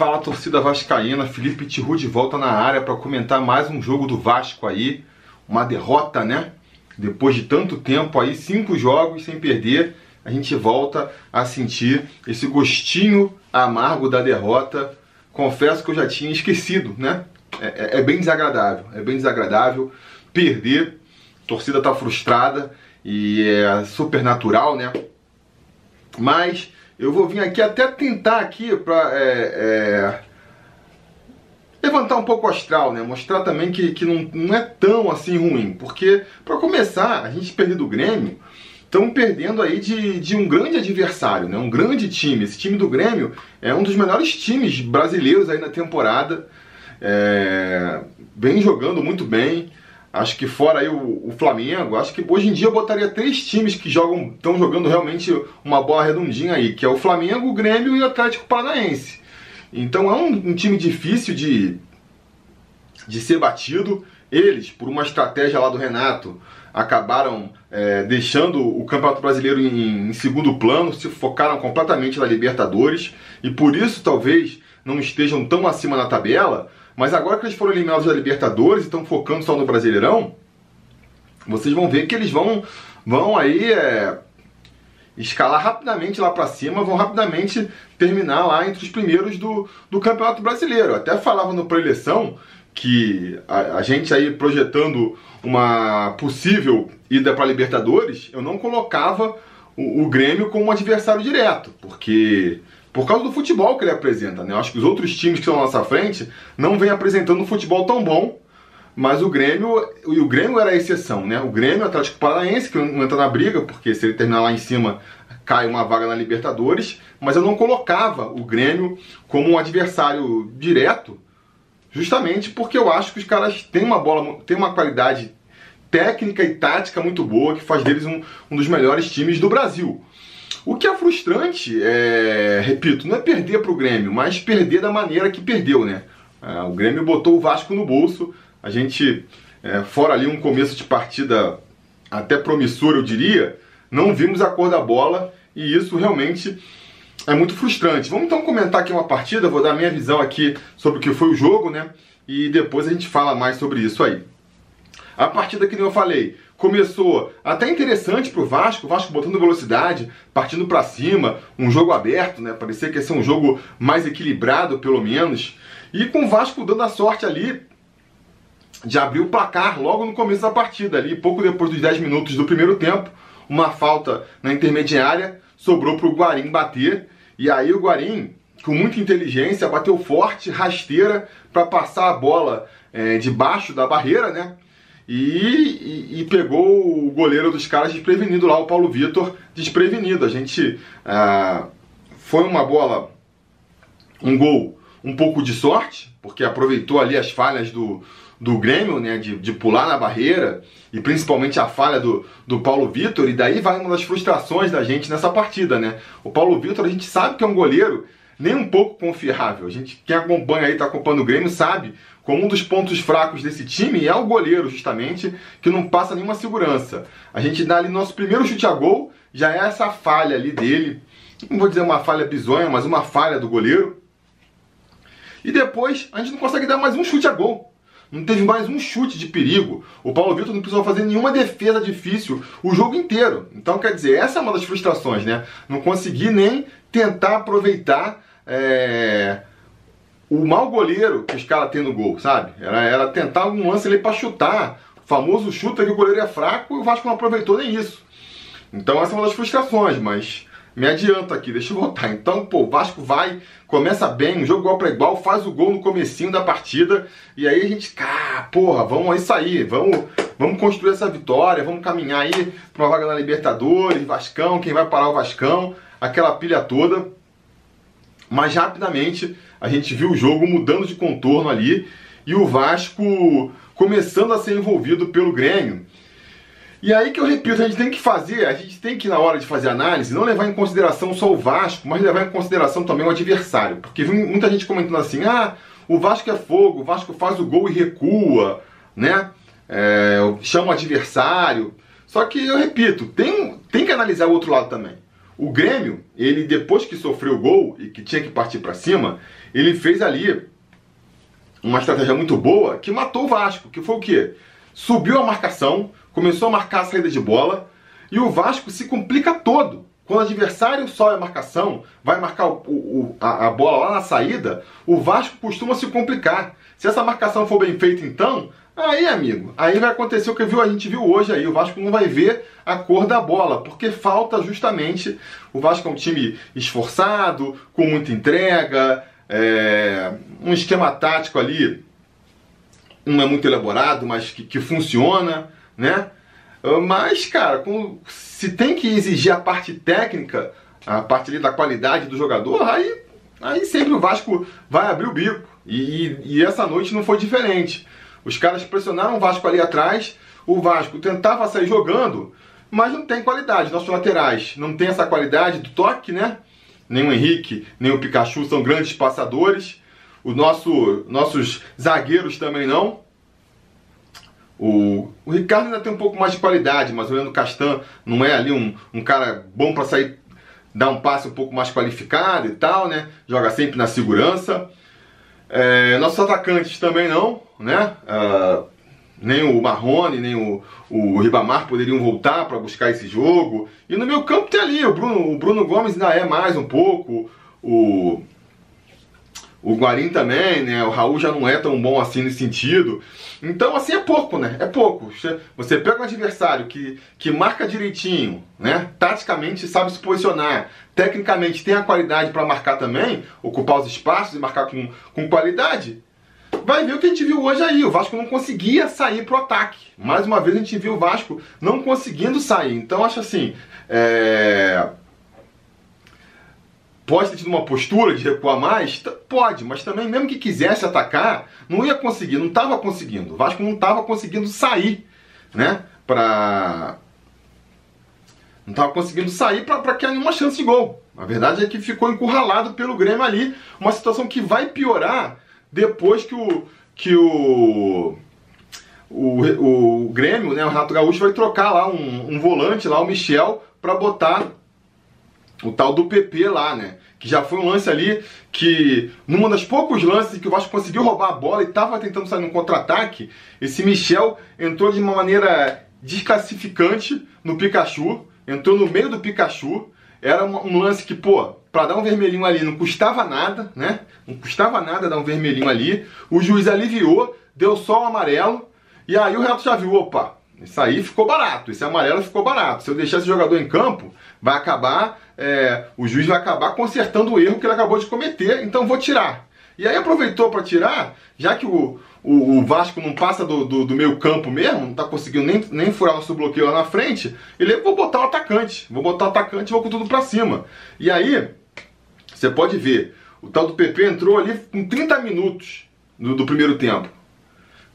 Fala torcida vascaína, Felipe Tiru de volta na área para comentar mais um jogo do Vasco aí, uma derrota, né? Depois de tanto tempo aí, cinco jogos sem perder, a gente volta a sentir esse gostinho amargo da derrota. Confesso que eu já tinha esquecido, né? É, é, é bem desagradável, é bem desagradável perder. A torcida tá frustrada e é super natural, né? Mas eu vou vir aqui até tentar aqui para é, é, levantar um pouco o astral, né? Mostrar também que, que não, não é tão assim ruim. Porque, para começar, a gente perder do Grêmio, estão perdendo aí de, de um grande adversário, né? Um grande time. Esse time do Grêmio é um dos melhores times brasileiros aí na temporada. É, vem jogando muito bem. Acho que fora aí o, o, Flamengo, acho que hoje em dia eu botaria três times que jogam, estão jogando realmente uma bola redondinha aí, que é o Flamengo, o Grêmio e o Atlético Paranaense. Então é um, um time difícil de, de ser batido. Eles, por uma estratégia lá do Renato, acabaram é, deixando o Campeonato Brasileiro em, em segundo plano, se focaram completamente na Libertadores e por isso talvez não estejam tão acima na tabela mas agora que eles foram eliminados da Libertadores e estão focando só no Brasileirão, vocês vão ver que eles vão, vão aí é, escalar rapidamente lá para cima, vão rapidamente terminar lá entre os primeiros do, do Campeonato Brasileiro. Até falava no pré-eleição que a, a, gente aí projetando uma possível ida para Libertadores, eu não colocava o, o Grêmio como adversário direto, porque por causa do futebol que ele apresenta, né? Eu acho que os outros times que estão na nossa frente não vêm apresentando um futebol tão bom, mas o Grêmio, e o Grêmio era a exceção, né? O Grêmio, o Atlético Paranaense, que não entra na briga, porque se ele terminar lá em cima, cai uma vaga na Libertadores, mas eu não colocava o Grêmio como um adversário direto, justamente porque eu acho que os caras têm uma bola, têm uma qualidade técnica e tática muito boa que faz deles um, um dos melhores times do Brasil. O que é frustrante, é, repito, não é perder para o Grêmio, mas perder da maneira que perdeu, né? É, o Grêmio botou o Vasco no bolso, a gente, é, fora ali um começo de partida até promissor, eu diria, não vimos a cor da bola e isso realmente é muito frustrante. Vamos então comentar aqui uma partida, vou dar minha visão aqui sobre o que foi o jogo, né? E depois a gente fala mais sobre isso aí. A partida que eu falei, começou até interessante pro Vasco, o Vasco botando velocidade, partindo para cima, um jogo aberto, né? Parecia que ia ser um jogo mais equilibrado, pelo menos. E com o Vasco dando a sorte ali de abrir o placar logo no começo da partida, ali, pouco depois dos 10 minutos do primeiro tempo, uma falta na intermediária, sobrou pro Guarim bater, e aí o Guarim, com muita inteligência, bateu forte, rasteira, para passar a bola é, debaixo da barreira, né? E, e, pegou o goleiro dos caras desprevenido lá, o Paulo Vitor, desprevenido. A gente ah, foi uma bola, um gol um pouco de sorte, porque aproveitou ali as falhas do, do Grêmio, né, de, de pular na barreira, e principalmente a falha do, do Paulo Vitor, e daí vai uma das frustrações da gente nessa partida, né? O Paulo Vitor, a gente sabe que é um goleiro nem um pouco confiável. A gente, quem acompanha aí, está acompanhando o Grêmio, sabe como um dos pontos fracos desse time é o goleiro, justamente, que não passa nenhuma segurança. A gente dá ali nosso primeiro chute a gol, já é essa falha ali dele. Não vou dizer uma falha bizonha, mas uma falha do goleiro. E depois a gente não consegue dar mais um chute a gol. Não teve mais um chute de perigo. O Paulo Vitor não precisou fazer nenhuma defesa difícil o jogo inteiro. Então, quer dizer, essa é uma das frustrações, né? Não conseguir nem tentar aproveitar é, o mau goleiro que os caras têm no gol, sabe? Era, era tentar um lance ali para chutar. O famoso chuta que o goleiro é fraco e o Vasco não aproveitou nem isso. Então essa é uma das frustrações, mas me adianto aqui, deixa eu voltar. Então, pô, o Vasco vai, começa bem, um jogo igual para igual, faz o gol no comecinho da partida, e aí a gente, cara, porra, vamos aí sair, vamos, vamos construir essa vitória, vamos caminhar aí para uma vaga na Libertadores, Vascão, quem vai parar o Vascão, aquela pilha toda. Mas rapidamente a gente viu o jogo mudando de contorno ali e o Vasco começando a ser envolvido pelo Grêmio. E aí que eu repito, a gente tem que fazer, a gente tem que na hora de fazer análise não levar em consideração só o Vasco, mas levar em consideração também o adversário, porque muita gente comentando assim, ah, o Vasco é fogo, o Vasco faz o gol e recua, né? É, chama o adversário. Só que eu repito, tem, tem que analisar o outro lado também. O Grêmio, ele depois que sofreu o gol e que tinha que partir para cima, ele fez ali uma estratégia muito boa que matou o Vasco, que foi o quê? Subiu a marcação, começou a marcar a saída de bola e o Vasco se complica todo. Quando o adversário sobe a marcação, vai marcar o, o, a, a, bola lá na saída, o Vasco costuma se complicar. Se essa marcação for bem feita, então, aí, amigo, aí vai acontecer o que viu, a gente viu hoje aí. O Vasco não vai ver a cor da bola, porque falta justamente. O Vasco é um time esforçado, com muita entrega, é, um esquema tático ali, não é muito elaborado, mas que, que funciona, né? Mas, cara, com, se tem que exigir a parte técnica, a parte ali da qualidade do jogador, aí, aí sempre o Vasco vai abrir o bico. E, e, essa noite não foi diferente. Os caras pressionaram o Vasco ali atrás, o Vasco tentava sair jogando, mas não tem qualidade. Nossos laterais não tem essa qualidade do toque, né? Nem o Henrique, nem o Pikachu são grandes passadores. Os nosso, nossos zagueiros também não. O, o Ricardo ainda tem um pouco mais de qualidade, mas o Leandro Castan não é ali um, um cara bom para sair, dar um passe um pouco mais qualificado e tal, né? Joga sempre na segurança. É, nossos atacantes também não, né? Uh, nem o Marrone, nem o, o Ribamar poderiam voltar para buscar esse jogo. E no meu campo tem ali, o Bruno, o Bruno Gomes ainda é mais um pouco, o o Guarim também, né? O Raul já não é tão bom assim nesse sentido. Então, assim, é pouco, né? É pouco. Você pega um adversário que, que marca direitinho, né? Taticamente sabe se posicionar, tecnicamente tem a qualidade para marcar também, ocupar os espaços e marcar com, com qualidade. Vai ver o que a gente viu hoje aí. O Vasco não conseguia sair pro ataque. Mais uma vez a gente viu o Vasco não conseguindo sair. Então, acho assim. É Pode ter tido uma postura de recuar mais? Pode, mas também, mesmo que quisesse atacar, não ia conseguir, não estava conseguindo. O Vasco não estava conseguindo sair, né? Pra. Não estava conseguindo sair para criar nenhuma chance de gol. A verdade é que ficou encurralado pelo Grêmio ali. Uma situação que vai piorar depois que o. Que o o, o Grêmio, né, o Renato Gaúcho vai trocar lá um, um volante lá, o Michel, para botar o tal do PP lá, né? Que já foi um lance ali que, numa das poucos lances que o Vasco conseguiu roubar a bola e estava tentando sair no contra-ataque, esse Michel entrou de uma maneira desclassificante no Pikachu, entrou no meio do Pikachu. Era um lance que, pô, para dar um vermelhinho ali não custava nada, né? Não custava nada dar um vermelhinho ali. O juiz aliviou, deu só o amarelo. E aí o Renato já viu, opa, isso aí ficou barato, esse amarelo ficou barato. Se eu deixar esse jogador em campo, vai acabar, é, o juiz vai acabar consertando o erro que ele acabou de cometer, então vou tirar. E aí aproveitou para tirar, já que o, o, o, Vasco não passa do, do, do meio campo mesmo, não está conseguindo nem, nem furar nosso bloqueio lá na frente, ele vou botar o atacante, vou botar o atacante e vou com tudo para cima. E aí, você pode ver, o tal do PP entrou ali com 30 minutos do, do primeiro tempo.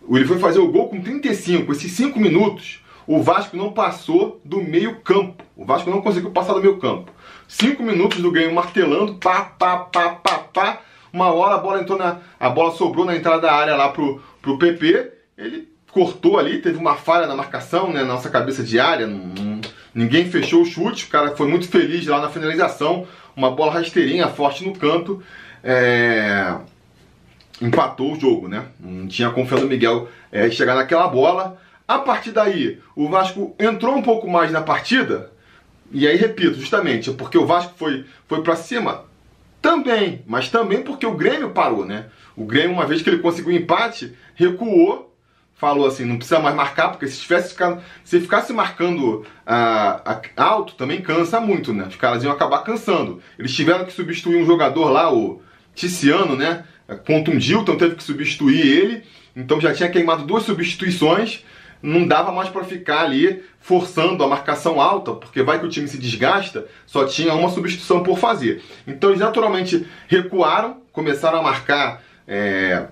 Ele foi fazer o gol com 35. Esses 5 minutos, o Vasco não passou do meio campo. O Vasco não conseguiu passar do meio campo. 5 minutos do ganho martelando, pá, pá, pá, pá, pá. Uma hora a bola entrou na. A bola sobrou na entrada da área lá pro, pro PP. Ele cortou ali, teve uma falha na marcação, né? Na nossa cabeça de área. Ninguém fechou o chute. O cara foi muito feliz lá na finalização. Uma bola rasteirinha, forte no canto. É empatou o jogo, né? Não tinha confiança no Miguel é, chegar naquela bola. A partir daí, o Vasco entrou um pouco mais na partida. E aí, repito, justamente, porque o Vasco foi, foi para cima também, mas também porque o Grêmio parou, né? O Grêmio, uma vez que ele conseguiu o empate, recuou, falou assim, não precisa mais marcar, porque se tivesse ficado, se ficasse marcando ah, alto, também cansa muito, né? Os caras iam acabar cansando. Eles tiveram que substituir um jogador lá, o Ticiano, né? contundiu, então teve que substituir ele. Então já tinha queimado duas substituições. Não dava mais para ficar ali forçando a marcação alta, porque vai que o time se desgasta, só tinha uma substituição por fazer. Então eles naturalmente recuaram, começaram a marcar é,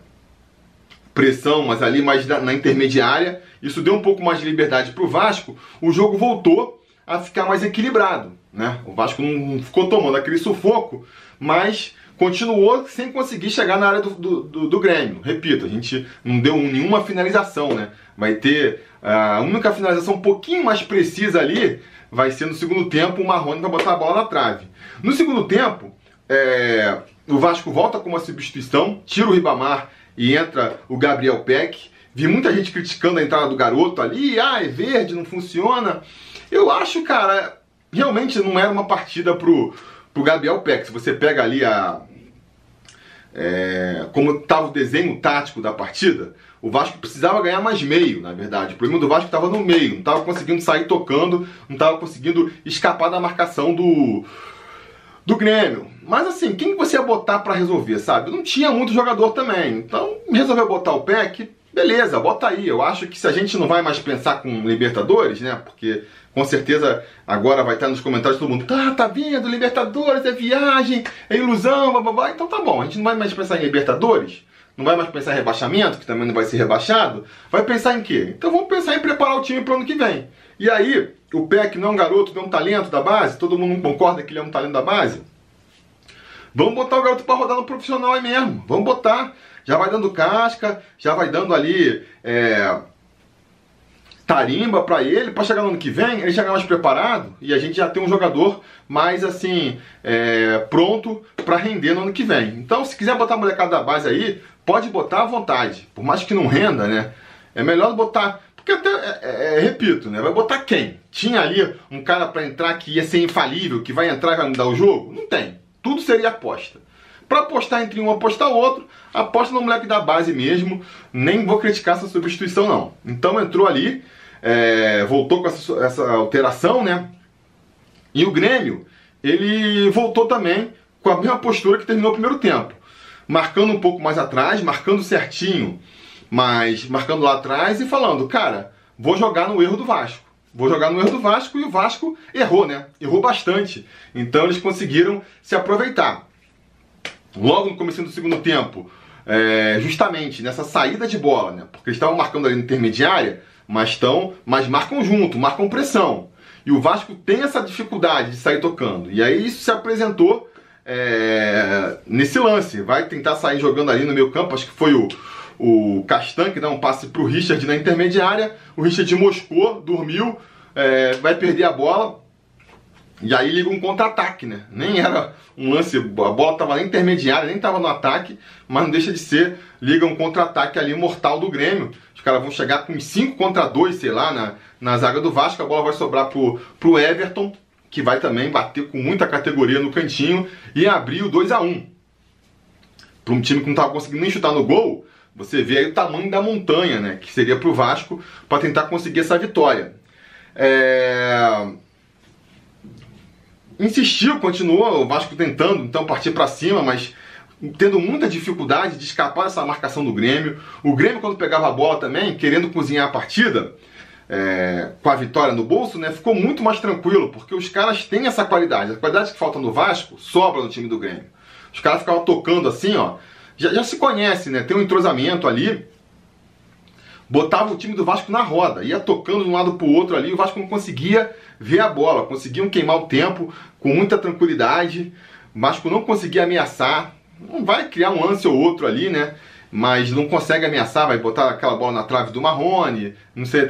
pressão, mas ali mais na, na intermediária. Isso deu um pouco mais de liberdade para o Vasco. O jogo voltou a ficar mais equilibrado. Né? O Vasco não ficou tomando aquele sufoco, mas continuou sem conseguir chegar na área do, do, do, do Grêmio. Repito, a gente não deu nenhuma finalização, né? Vai ter a única finalização um pouquinho mais precisa ali, vai ser no segundo tempo o Marrone vai botar a bola na trave. No segundo tempo, é, o Vasco volta com uma substituição, tira o Ribamar e entra o Gabriel Peck. Vi muita gente criticando a entrada do garoto ali, ah, é verde, não funciona. Eu acho, cara, realmente não era uma partida pro, pro Gabriel Peck. Se você pega ali a. É, como estava o desenho tático da partida, o Vasco precisava ganhar mais meio, na verdade. O problema do Vasco estava no meio, não estava conseguindo sair tocando, não estava conseguindo escapar da marcação do, do Grêmio. Mas assim, quem você ia botar para resolver, sabe? Não tinha muito jogador também. Então, resolveu botar o Peck, beleza, bota aí. Eu acho que se a gente não vai mais pensar com Libertadores, né? Porque com certeza agora vai estar nos comentários todo mundo, tá, tá vendo, Libertadores é viagem, é ilusão, blá, blá, blá. Então tá bom, a gente não vai mais pensar em Libertadores, não vai mais pensar em rebaixamento, que também não vai ser rebaixado, vai pensar em quê? Então vamos pensar em preparar o time para o ano que vem. E aí, o Peck não é um garoto, não é um talento da base, todo mundo concorda que ele é um talento da base? Vamos botar o garoto para rodar no profissional aí mesmo, vamos botar. Já vai dando casca, já vai dando ali é, tarimba para ele, para chegar no ano que vem, ele chegar mais preparado e a gente já tem um jogador mais assim, é, pronto para render no ano que vem. Então, se quiser botar a molecada da base aí, pode botar à vontade. Por mais que não renda, né? É melhor botar. Porque até, é, é, é repito, né? Vai botar quem? Tinha ali um cara para entrar que ia ser infalível, que vai entrar e vai mudar o jogo? Não tem. Tudo seria aposta. Para apostar entre um apostar outro, aposta no moleque da base mesmo. Nem vou criticar essa substituição, não. Então entrou ali, é, voltou com essa, essa alteração, né? E o Grêmio, ele voltou também com a mesma postura que terminou o primeiro tempo. Marcando um pouco mais atrás, marcando certinho, mas marcando lá atrás e falando, cara, vou jogar no erro do Vasco. Vou jogar no erro do Vasco e o Vasco errou, né? Errou bastante. Então eles conseguiram se aproveitar. Logo no começo do segundo tempo, é, justamente nessa saída de bola, né? Porque eles estavam marcando ali na intermediária, mas estão, mas marcam junto, marcam pressão. E o Vasco tem essa dificuldade de sair tocando. E aí isso se apresentou é, nesse lance. Vai tentar sair jogando ali no meio campo, acho que foi o, o Castan que dá um passe para o Richard na intermediária. O Richard moscou, dormiu, é, vai perder a bola. E aí liga um contra-ataque, né? Nem era um lance, a bola estava na intermediária, nem estava no ataque, mas não deixa de ser, liga um contra-ataque ali mortal do Grêmio. Os caras vão chegar com 5 contra 2, sei lá, na, na zaga do Vasco, a bola vai sobrar pro, pro Everton, que vai também bater com muita categoria no cantinho e abrir o 2 a 1 Para um time que não estava conseguindo nem chutar no gol, você vê aí o tamanho da montanha, né? Que seria para o Vasco para tentar conseguir essa vitória. É insistiu, continuou o Vasco tentando então partir para cima, mas tendo muita dificuldade de escapar dessa marcação do Grêmio. O Grêmio, quando pegava a bola também, querendo cozinhar a partida, é, com a vitória no bolso, né, ficou muito mais tranquilo, porque os caras têm essa qualidade. A qualidade que falta no Vasco sobra no time do Grêmio. Os caras ficavam tocando assim, ó. Já, já se conhece, né? Tem um entrosamento ali. Botava o time do Vasco na roda, ia tocando de um lado pro outro ali, o Vasco não conseguia ver a bola, conseguiam queimar o tempo com muita tranquilidade. O Vasco não conseguia ameaçar, não vai criar um lance ou outro ali, né? Mas não consegue ameaçar, vai botar aquela bola na trave do Marrone, não sei,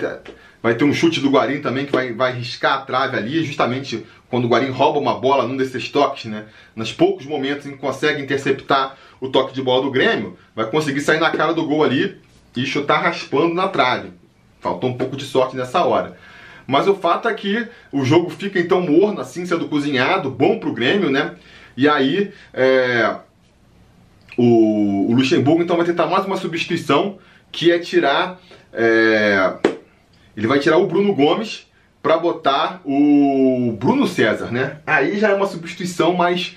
vai ter um chute do Guarim também que vai, vai riscar a trave ali, justamente quando o Guarim rouba uma bola num desses toques, né? Nos poucos momentos em que consegue interceptar o toque de bola do Grêmio, vai conseguir sair na cara do gol ali e chutar raspando na trave. Faltou um pouco de sorte nessa hora. Mas o fato é que o jogo fica então morno, assim, sendo cozinhado, bom pro Grêmio, né? E aí é, o, o, Luxemburgo então vai tentar mais uma substituição, que é tirar. É, ele vai tirar o Bruno Gomes para botar o Bruno César, né? Aí já é uma substituição mais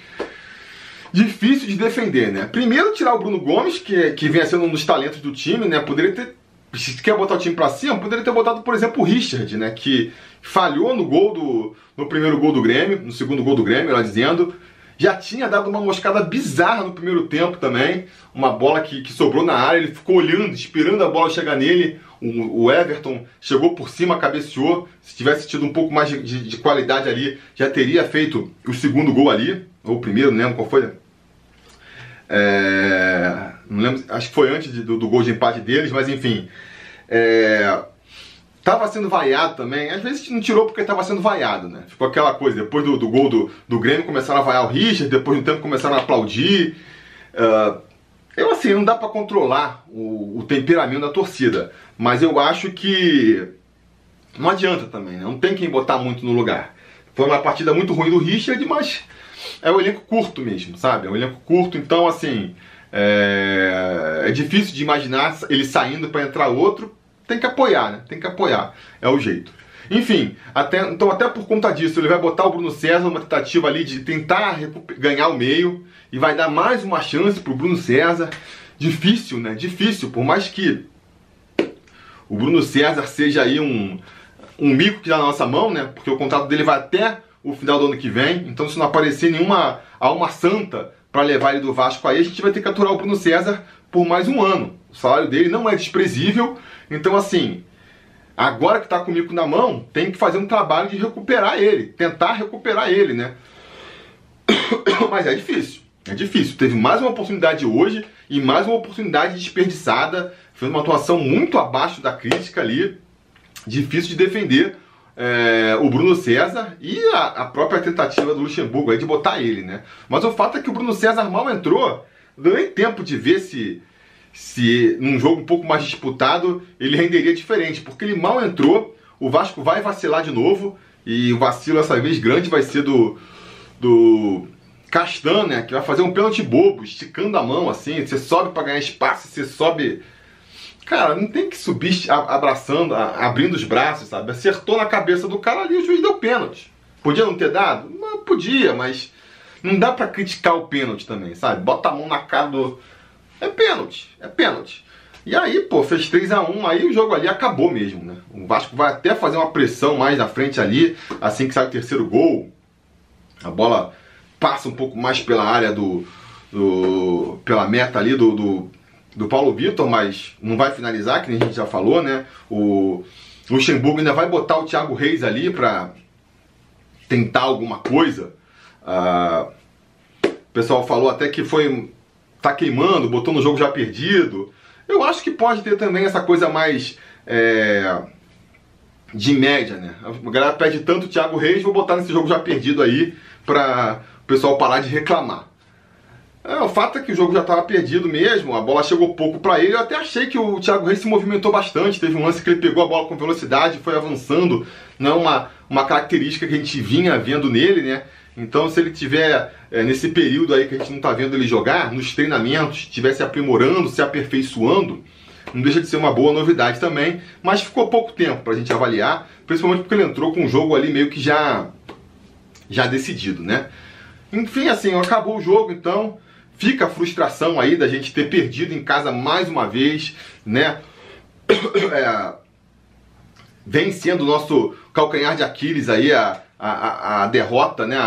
difícil de defender, né? Primeiro tirar o Bruno Gomes, que, que vem sendo um dos talentos do time, né? Poderia ter se quer botar o time para cima, poderia ter botado, por exemplo, o Richard, né? Que falhou no gol do. no primeiro gol do Grêmio, no segundo gol do Grêmio, ela dizendo. Já tinha dado uma moscada bizarra no primeiro tempo também. Uma bola que, que sobrou na área, ele ficou olhando, esperando a bola chegar nele. O, o Everton chegou por cima, cabeceou. Se tivesse tido um pouco mais de, de, de, qualidade ali, já teria feito o segundo gol ali. Ou o primeiro, não lembro qual foi. É, não lembro, acho que foi antes de, do, do, gol de empate deles, mas enfim. É, Tava sendo vaiado também. Às vezes não tirou porque tava sendo vaiado, né? Ficou aquela coisa. Depois do, do gol do, do Grêmio começaram a vaiar o Richard, depois de um tempo começaram a aplaudir. Uh, eu assim, não dá para controlar o, o, temperamento da torcida. Mas eu acho que não adianta também, né? Não tem quem botar muito no lugar. Foi uma partida muito ruim do Richard, mas é um elenco curto mesmo, sabe? É um elenco curto, então assim. É, é difícil de imaginar ele saindo para entrar outro tem que apoiar, né? Tem que apoiar. É o jeito. Enfim, até, então até por conta disso, ele vai botar o Bruno César numa tentativa ali de tentar ganhar o meio e vai dar mais uma chance pro Bruno César. Difícil, né? Difícil, por mais que o Bruno César seja aí um, um mico que dá na nossa mão, né? Porque o contrato dele vai até o final do ano que vem. Então, se não aparecer nenhuma alma santa para levar ele do Vasco aí, a gente vai ter que aturar o Bruno César por mais um ano. O salário dele não é desprezível então, assim, agora que está com o mico na mão, tem que fazer um trabalho de recuperar ele, tentar recuperar ele, né? Mas é difícil, é difícil. Teve mais uma oportunidade hoje e mais uma oportunidade desperdiçada. Fez uma atuação muito abaixo da crítica ali. Difícil de defender é, o Bruno César e a, a, própria tentativa do Luxemburgo aí de botar ele, né? Mas o fato é que o Bruno César mal entrou. Deu nem tempo de ver se se num jogo um pouco mais disputado ele renderia diferente, porque ele mal entrou, o Vasco vai vacilar de novo, e o vacilo essa vez grande vai ser do, do Castan, né, que vai fazer um pênalti bobo, esticando a mão assim, você sobe para ganhar espaço, você sobe... Cara, não tem que subir abraçando, abrindo os braços, sabe? Acertou na cabeça do cara ali, o juiz deu pênalti. Podia não ter dado? Não, podia, mas não dá para criticar o pênalti também, sabe? Bota a mão na cara do é pênalti, é pênalti. E aí, pô, fez 3 a 1 aí o jogo ali acabou mesmo, né? O Vasco vai até fazer uma pressão mais na frente ali, assim que sai o terceiro gol. A bola passa um pouco mais pela área do. do pela meta ali do, do, do Paulo Vitor, mas não vai finalizar, que nem a gente já falou, né? O Luxemburgo ainda vai botar o Thiago Reis ali pra tentar alguma coisa. Uh, o pessoal falou até que foi tá queimando, botou no jogo já perdido. Eu acho que pode ter também essa coisa mais é, de média, né? A galera pede tanto o Thiago Reis, vou botar nesse jogo já perdido aí pra o pessoal parar de reclamar. É, o fato é que o jogo já estava perdido mesmo, a bola chegou pouco para ele. Eu até achei que o Thiago Reis se movimentou bastante. Teve um lance que ele pegou a bola com velocidade, foi avançando. Não é uma, uma característica que a gente vinha vendo nele, né? Então, se ele tiver é, nesse período aí que a gente não está vendo ele jogar, nos treinamentos, estiver se aprimorando, se aperfeiçoando, não deixa de ser uma boa novidade também. Mas ficou pouco tempo para a gente avaliar, principalmente porque ele entrou com um jogo ali meio que já, já decidido, né? Enfim, assim, acabou o jogo, então fica a frustração aí da gente ter perdido em casa mais uma vez, né? É, vem sendo o nosso calcanhar de Aquiles aí a a, a, derrota, né,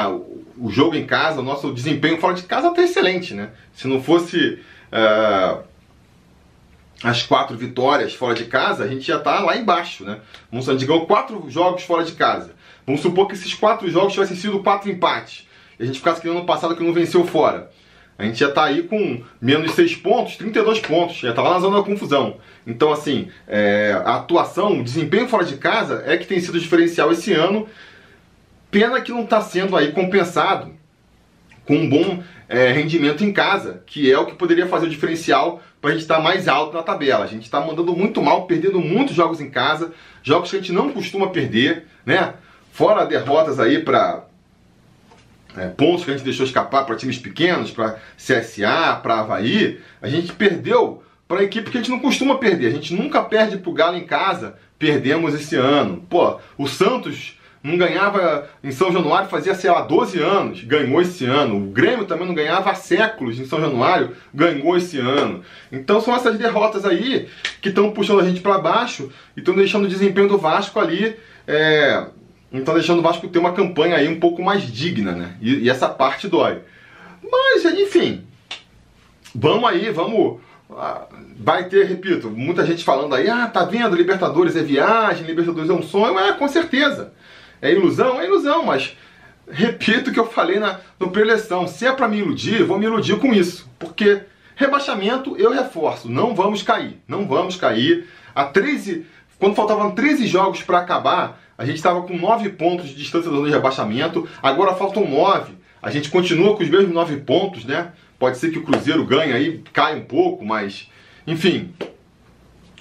o jogo em casa, o nosso desempenho fora de casa está excelente, né? Se não fosse uh, as quatro vitórias fora de casa, a gente já está lá embaixo, né? Vamos supor, a gente ganhou quatro jogos fora de casa. Vamos supor que esses quatro jogos tivessem sido quatro empates. E a gente ficasse que no ano passado que não venceu fora. A gente já está aí com menos 6 pontos, 32 pontos, já está lá na zona da confusão. Então, assim, é, a atuação, o desempenho fora de casa é que tem sido diferencial esse ano Pena que não está sendo aí compensado com um bom é, rendimento em casa, que é o que poderia fazer o diferencial para a gente estar tá mais alto na tabela. A gente está mandando muito mal, perdendo muitos jogos em casa, jogos que a gente não costuma perder, né? Fora derrotas aí para é, pontos que a gente deixou escapar para times pequenos, para CSA, para Havaí, a gente perdeu para a equipe que a gente não costuma perder. A gente nunca perde para o Galo em casa, perdemos esse ano. Pô, o Santos não ganhava em São Januário fazia, sei lá, 12 anos, ganhou esse ano. O Grêmio também não ganhava há séculos em São Januário, ganhou esse ano. Então são essas derrotas aí que estão puxando a gente para baixo e estão deixando o desempenho do Vasco ali. É, então deixando o Vasco ter uma campanha aí um pouco mais digna, né? E, e essa parte dói. Mas, enfim, vamos aí, vamos ah, vai ter, repito, muita gente falando aí, ah, tá vendo, Libertadores é viagem, Libertadores é um sonho, é com certeza. É ilusão? É ilusão, mas repito o que eu falei na no preleção. Se é para me iludir, vou me iludir com isso. Porque rebaixamento, eu reforço, não vamos cair. Não vamos cair. Há 13 Quando faltavam 13 jogos para acabar, a gente estava com 9 pontos de distância da zona de rebaixamento, agora faltam 9. A gente continua com os mesmos 9 pontos, né? Pode ser que o Cruzeiro ganhe aí, cai um pouco, mas enfim,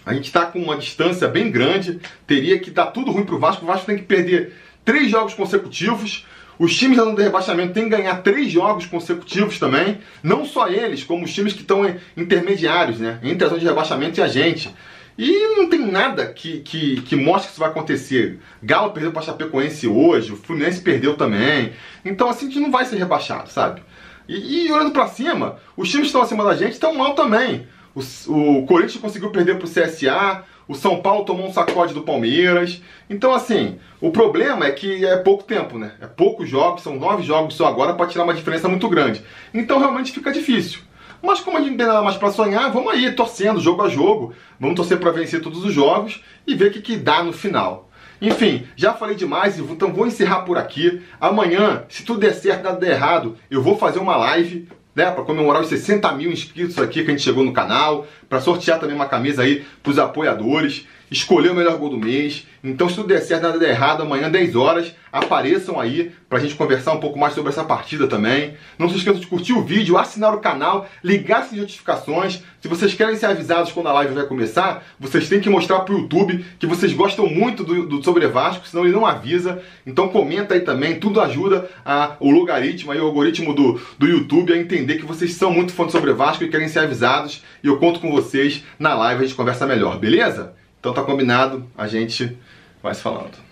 a gente está com uma distância bem grande, teria que dar tudo ruim para o Vasco. O Vasco tem que perder três jogos consecutivos. Os times da zona de rebaixamento têm que ganhar três jogos consecutivos também. Não só eles, como os times que estão intermediários, né? Entre a zona de rebaixamento e a gente. E não tem nada que, que, que mostre que isso vai acontecer. Galo perdeu para Chapecoense hoje, o Fluminense perdeu também. Então assim a gente não vai ser rebaixado, sabe? E, e olhando para cima, os times que estão acima da gente estão mal também. O, o Corinthians conseguiu perder para o CSA, o São Paulo tomou um sacode do Palmeiras. Então, assim, o problema é que é pouco tempo, né? É poucos jogos, são nove jogos só agora para tirar uma diferença muito grande. Então, realmente fica difícil. Mas como a gente não tem nada mais para sonhar, vamos aí, torcendo, jogo a jogo. Vamos torcer para vencer todos os jogos e ver o que, que dá no final. Enfim, já falei demais, então vou encerrar por aqui. Amanhã, se tudo der certo, nada der errado, eu vou fazer uma live né, para comemorar os 60 mil inscritos aqui que a gente chegou no canal, para sortear também uma camisa aí para os apoiadores escolher o melhor gol do mês. Então, se tudo der certo, nada der errado, amanhã, 10 horas, apareçam aí pra gente conversar um pouco mais sobre essa partida também. Não se esqueçam de curtir o vídeo, assinar o canal, ligar as notificações. Se vocês querem ser avisados quando a live vai começar, vocês têm que mostrar pro YouTube que vocês gostam muito do, do Sobre Vasco, senão ele não avisa. Então comenta aí também, tudo ajuda a, o logaritmo, aí, o algoritmo do, do YouTube a entender que vocês são muito fãs do Sobre Vasco e querem ser avisados. E eu conto com vocês na live, a gente conversa melhor, beleza? Então tá combinado, a gente vai se falando.